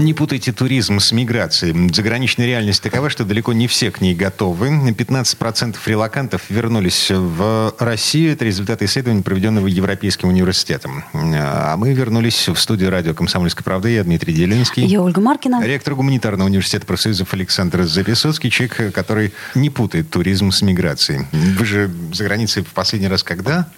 Не путайте туризм с миграцией. Заграничная реальность такова, что далеко не все к ней готовы. 15% релакантов вернулись в Россию. Это результаты исследования, проведенного Европейским университетом. А мы вернулись в студию радио «Комсомольская правда». Я Дмитрий Делинский. Я Ольга Маркина. Ректор гуманитарного университета профсоюзов Александр Записоцкий. Человек, который не путает туризм с миграцией. Вы же за границей в последний раз когда?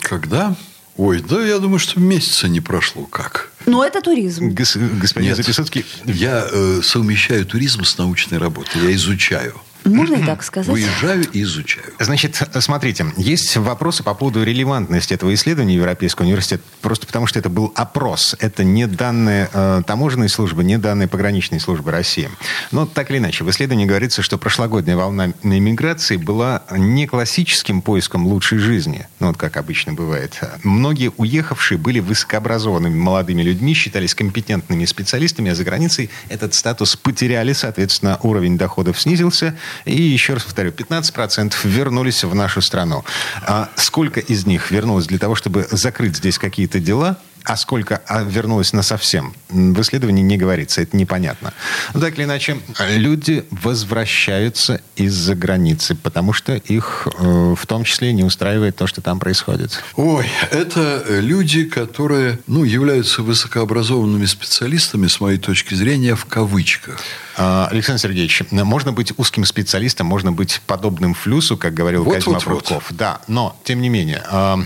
Когда? Ой, да я думаю, что месяца не прошло как. Но это туризм. Гос- господин Записоцкий. Я э, совмещаю туризм с научной работой. Я изучаю. Можно и так сказать. Выезжаю и изучаю. Значит, смотрите, есть вопросы по поводу релевантности этого исследования Европейского университета, просто потому что это был опрос. Это не данные э, таможенной службы, не данные пограничной службы России. Но так или иначе, в исследовании говорится, что прошлогодняя волна иммиграции была не классическим поиском лучшей жизни, ну вот как обычно бывает. Многие уехавшие были высокообразованными молодыми людьми, считались компетентными специалистами, а за границей этот статус потеряли, соответственно, уровень доходов снизился, и еще раз повторю, 15% вернулись в нашу страну. А сколько из них вернулось для того, чтобы закрыть здесь какие-то дела? А сколько а, вернулось на совсем? В исследовании не говорится, это непонятно. Но так или иначе, люди возвращаются из-за границы, потому что их э, в том числе не устраивает то, что там происходит. Ой, это люди, которые ну, являются высокообразованными специалистами, с моей точки зрения, в кавычках. А, Александр Сергеевич, можно быть узким специалистом, можно быть подобным флюсу, как говорил Вот, Козьма вот, вот. Прутков. Да, но, тем не менее, а,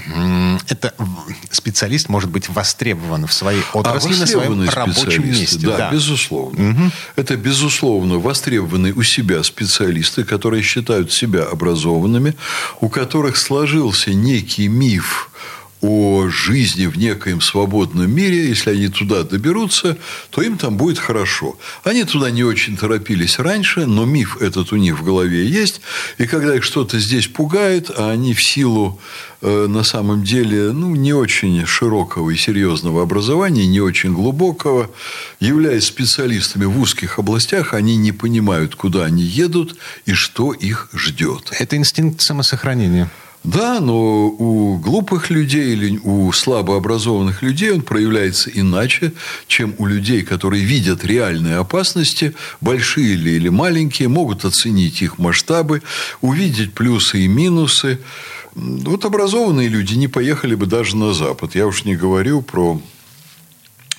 это специалист может быть востребован в своей отрасли на своем рабочем специалисты, месте. Да, безусловно. Это, безусловно, востребованные у себя специалисты, которые считают себя образованными, у которых сложился некий миф о жизни в некоем свободном мире, если они туда доберутся, то им там будет хорошо. Они туда не очень торопились раньше, но миф этот у них в голове есть. И когда их что-то здесь пугает, а они в силу э, на самом деле ну, не очень широкого и серьезного образования, не очень глубокого, являясь специалистами в узких областях, они не понимают, куда они едут и что их ждет. Это инстинкт самосохранения. Да, но у глупых людей или у слабообразованных людей он проявляется иначе, чем у людей, которые видят реальные опасности, большие ли или маленькие, могут оценить их масштабы, увидеть плюсы и минусы. Вот образованные люди не поехали бы даже на Запад. Я уж не говорю про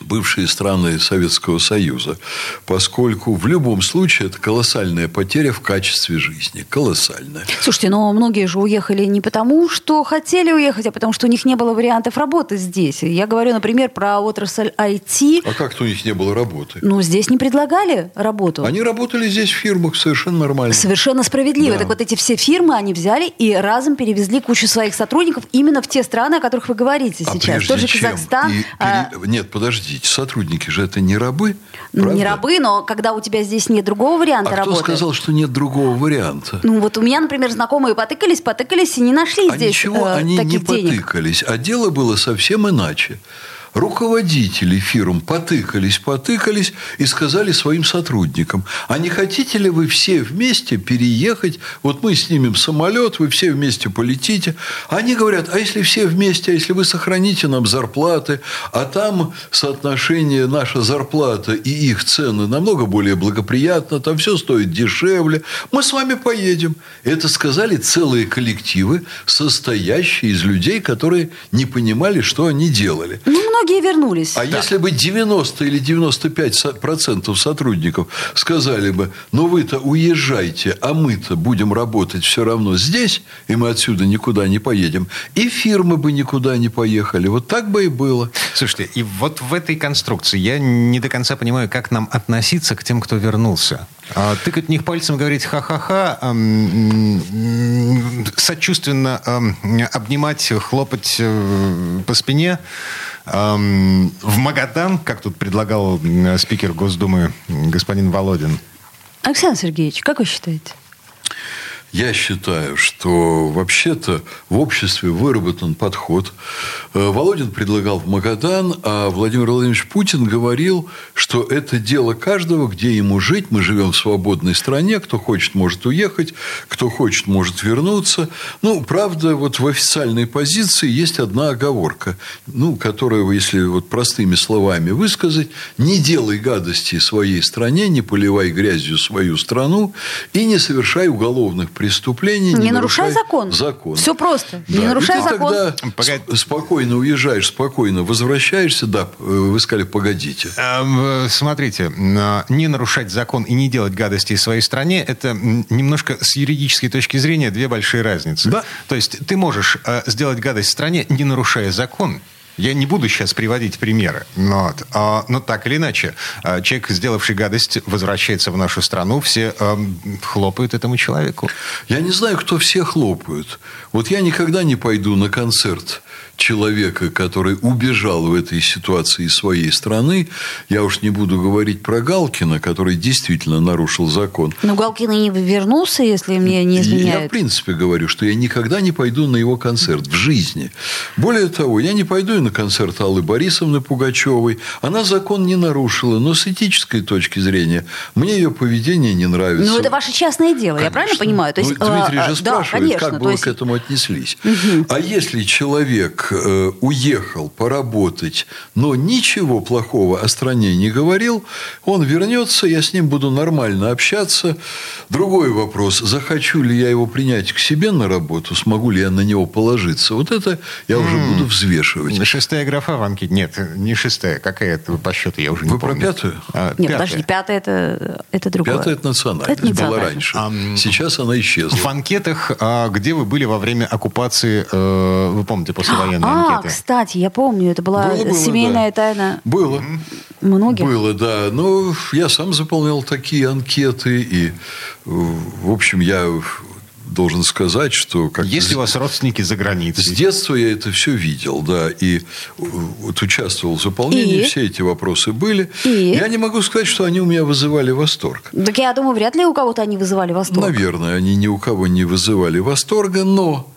бывшие страны Советского Союза, поскольку в любом случае это колоссальная потеря в качестве жизни. Колоссальная. Слушайте, но многие же уехали не потому, что хотели уехать, а потому что у них не было вариантов работы здесь. Я говорю, например, про отрасль IT. А как-то у них не было работы? Ну, здесь не предлагали работу. Они работали здесь в фирмах совершенно нормально. Совершенно справедливо. Да. Так вот эти все фирмы, они взяли и разом перевезли кучу своих сотрудников именно в те страны, о которых вы говорите А сейчас. Тот же Казахстан. и а, пере- Нет, подождите, сотрудники же это не рабы. ну, правда? не рабы, но когда у тебя здесь нет другого варианта А кто работы. сказал, что нет другого варианта? Ну вот у меня, например, знакомые потыкались, потыкались и не нашли А здесь ничего, э, они не денег. потыкались. А дело было совсем иначе. Руководители фирм потыкались, потыкались и сказали своим сотрудникам, а не хотите ли вы все вместе переехать, вот мы снимем самолет, вы все вместе полетите. Они говорят, а если все вместе, а если вы сохраните нам зарплаты, а там соотношение наша зарплата и их цены намного более благоприятно, там все стоит дешевле, мы с вами поедем. Это сказали целые коллективы, состоящие из людей, которые не понимали, что они делали. Ну, многие вернулись. А если бы 90 или 95 со- процентов сотрудников сказали бы, ну вы-то уезжайте, а мы-то будем работать все равно здесь, и мы отсюда никуда не поедем, и фирмы бы никуда не поехали. Вот так бы и было. Слушайте, и вот в этой конструкции я не до конца понимаю, как нам относиться к тем, кто вернулся. А, Тыкать в них пальцем, говорить ха-ха-ха, сочувственно обнимать, хлопать э, по спине. В Магадан, как тут предлагал спикер Госдумы господин Володин. Александр Сергеевич, как вы считаете? Я считаю, что вообще-то в обществе выработан подход. Э, Володин предлагал в Магадан, а Владимир Владимирович Путин говорил, что это дело каждого, где ему жить. Мы живем в свободной стране. Кто хочет, может уехать. Кто хочет, может вернуться. Ну, правда, вот в официальной позиции есть одна оговорка, ну, которая, если вот простыми словами высказать, не делай гадости своей стране, не поливай грязью свою страну и не совершай уголовных преступлений преступлений, не, не нарушай закон. закон. Все просто. Да. Не нарушай и ты закон. Тогда Погоди. спокойно уезжаешь, спокойно возвращаешься. Да, вы сказали, погодите. Эм, смотрите, не нарушать закон и не делать гадости в своей стране – это немножко с юридической точки зрения две большие разницы. Да. То есть ты можешь э, сделать гадость в стране, не нарушая закон, я не буду сейчас приводить примеры, но, а, но так или иначе, а, человек, сделавший гадость, возвращается в нашу страну, все а, хлопают этому человеку. Я не знаю, кто все хлопают. Вот я никогда не пойду на концерт человека, который убежал в этой ситуации из своей страны. Я уж не буду говорить про Галкина, который действительно нарушил закон. Но Галкин и не вернулся, если мне не изменяют. Я, в принципе, говорю, что я никогда не пойду на его концерт в жизни. Более того, я не пойду и на концерт Аллы Борисовны Пугачевой. Она закон не нарушила, но с этической точки зрения мне ее поведение не нравится. Ну, это ваше частное дело, конечно. я правильно понимаю? То есть, ну, Дмитрий а, же спрашивает, да, конечно, как бы есть... вы к этому отнеслись. Угу. А если человек э, уехал поработать, но ничего плохого о стране не говорил, он вернется, я с ним буду нормально общаться. Другой вопрос, захочу ли я его принять к себе на работу, смогу ли я на него положиться. Вот это я уже mm. буду взвешивать. Шестая графа в анкете? Нет, не шестая. Какая это по счету? Я уже не Вы помню. про пятую? А, Нет, пятая. подожди, пятая это, это другое. Пятая это национальная. Это была раньше. А, Сейчас она исчезла. В анкетах, а, где вы были во время оккупации, э, вы помните, послевоенной военные а, кстати, я помню, это была было, было, семейная да. тайна. Было. Многих? Было, да. Ну, я сам заполнял такие анкеты. И, в общем, я должен сказать, что... Как Есть ли у вас родственники за границей? С детства я это все видел, да. И вот участвовал в заполнении, и? все эти вопросы были. И? Я не могу сказать, что они у меня вызывали восторг. Так я думаю, вряд ли у кого-то они вызывали восторг. Наверное, они ни у кого не вызывали восторга, но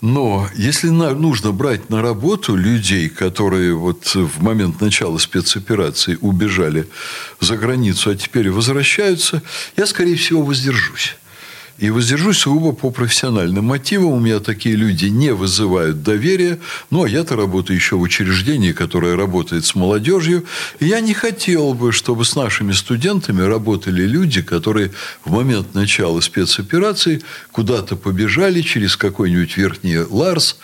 но если нужно брать на работу людей, которые вот в момент начала спецоперации убежали за границу, а теперь возвращаются, я, скорее всего, воздержусь. И воздержусь сугубо по профессиональным мотивам. У меня такие люди не вызывают доверия. Ну, а я-то работаю еще в учреждении, которое работает с молодежью. И я не хотел бы, чтобы с нашими студентами работали люди, которые в момент начала спецоперации куда-то побежали через какой-нибудь верхний Ларс,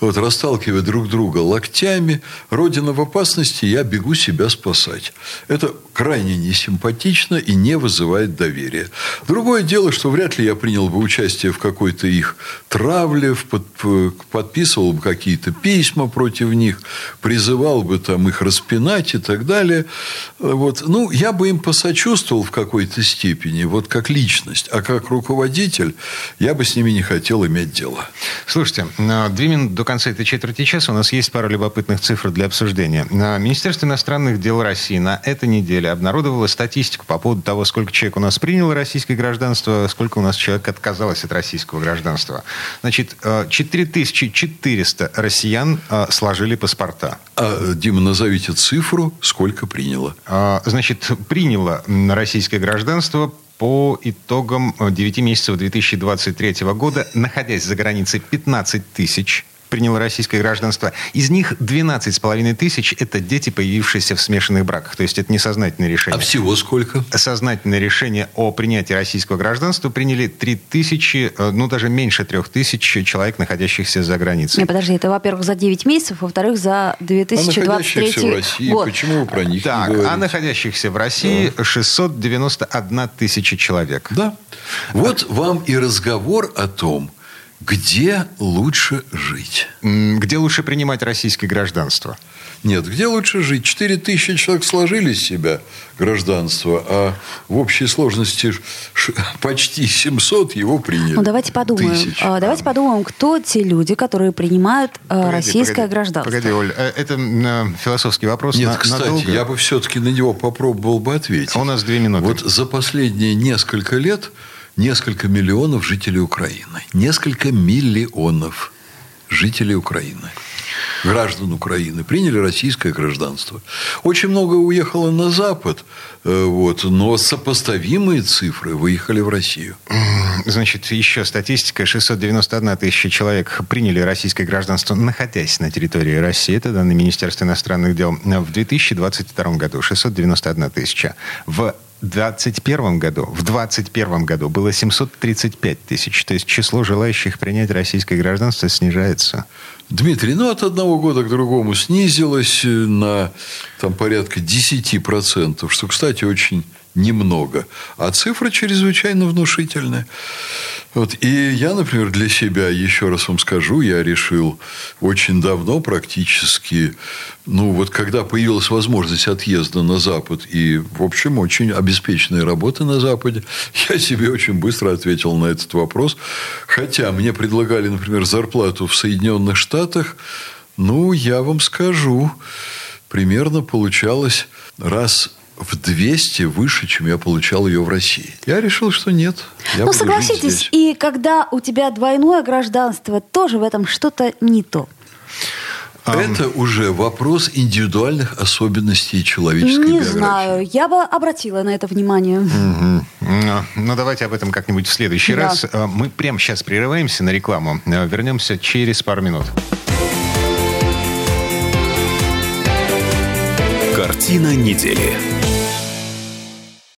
вот, расталкивая друг друга локтями. Родина в опасности, я бегу себя спасать. Это крайне несимпатично и не вызывает доверия. Другое дело, что вряд ли я принял бы участие в какой-то их травле, подписывал бы какие-то письма против них, призывал бы там их распинать и так далее. Вот. Ну, я бы им посочувствовал в какой-то степени, вот как личность, а как руководитель я бы с ними не хотел иметь дело. Слушайте, две минуты до конца этой четверти часа у нас есть пара любопытных цифр для обсуждения. Министерство иностранных дел России на этой неделе обнародовало статистику по поводу того, сколько человек у нас приняло российское гражданство, сколько у нас человек отказалось от российского гражданства. Значит, 4400 э, россиян э, сложили паспорта. А, Дима, назовите цифру, сколько приняло. А, значит, приняло российское гражданство по итогам 9 месяцев 2023 года, находясь за границей 15 тысяч приняло российское гражданство. Из них 12,5 тысяч – это дети, появившиеся в смешанных браках. То есть это несознательное решение. А всего сколько? Сознательное решение о принятии российского гражданства приняли 3 тысячи, э, ну даже меньше 3 тысяч человек, находящихся за границей. Не, подожди, это, во-первых, за 9 месяцев, во-вторых, за 2023 а находящихся в России, год. почему вы про них так, не говорите? А находящихся в России да. 691 тысяча человек. Да. Вот а... вам и разговор о том, где лучше жить? Где лучше принимать российское гражданство? Нет, где лучше жить? Четыре тысячи человек сложили с себя гражданство, а в общей сложности почти 700 его приняли. Ну, давайте подумаем. Тысяч. А, давайте подумаем, кто те люди, которые принимают а, погоди, российское погоди, гражданство. Погоди, Оль, э, это философский вопрос. Нет, на, кстати, надолго. я бы все-таки на него попробовал бы ответить. У нас две минуты. Вот за последние несколько лет несколько миллионов жителей Украины. Несколько миллионов жителей Украины граждан Украины приняли российское гражданство. Очень много уехало на Запад, э, вот, но сопоставимые цифры выехали в Россию. Значит, еще статистика. 691 тысяча человек приняли российское гражданство, находясь на территории России. Это данные Министерства иностранных дел. В 2022 году 691 тысяча. В 2021 году, в 2021 году было 735 тысяч. То есть число желающих принять российское гражданство снижается. Дмитрий, ну от одного года к другому снизилось на там, порядка 10%, что, кстати, очень немного. А цифра чрезвычайно внушительная. Вот. И я, например, для себя, еще раз вам скажу, я решил очень давно практически, ну вот когда появилась возможность отъезда на Запад и, в общем, очень обеспеченной работы на Западе, я себе очень быстро ответил на этот вопрос. Хотя мне предлагали, например, зарплату в Соединенных Штатах, ну, я вам скажу, примерно получалось раз в 200 выше, чем я получал ее в России. Я решил, что нет. Я ну, согласитесь, и когда у тебя двойное гражданство, тоже в этом что-то не то. Это уже вопрос индивидуальных особенностей человеческой Не биографии. знаю, я бы обратила на это внимание. Угу. Ну, ну, давайте об этом как-нибудь в следующий да. раз. Э, мы прямо сейчас прерываемся на рекламу. Э, вернемся через пару минут. Картина недели.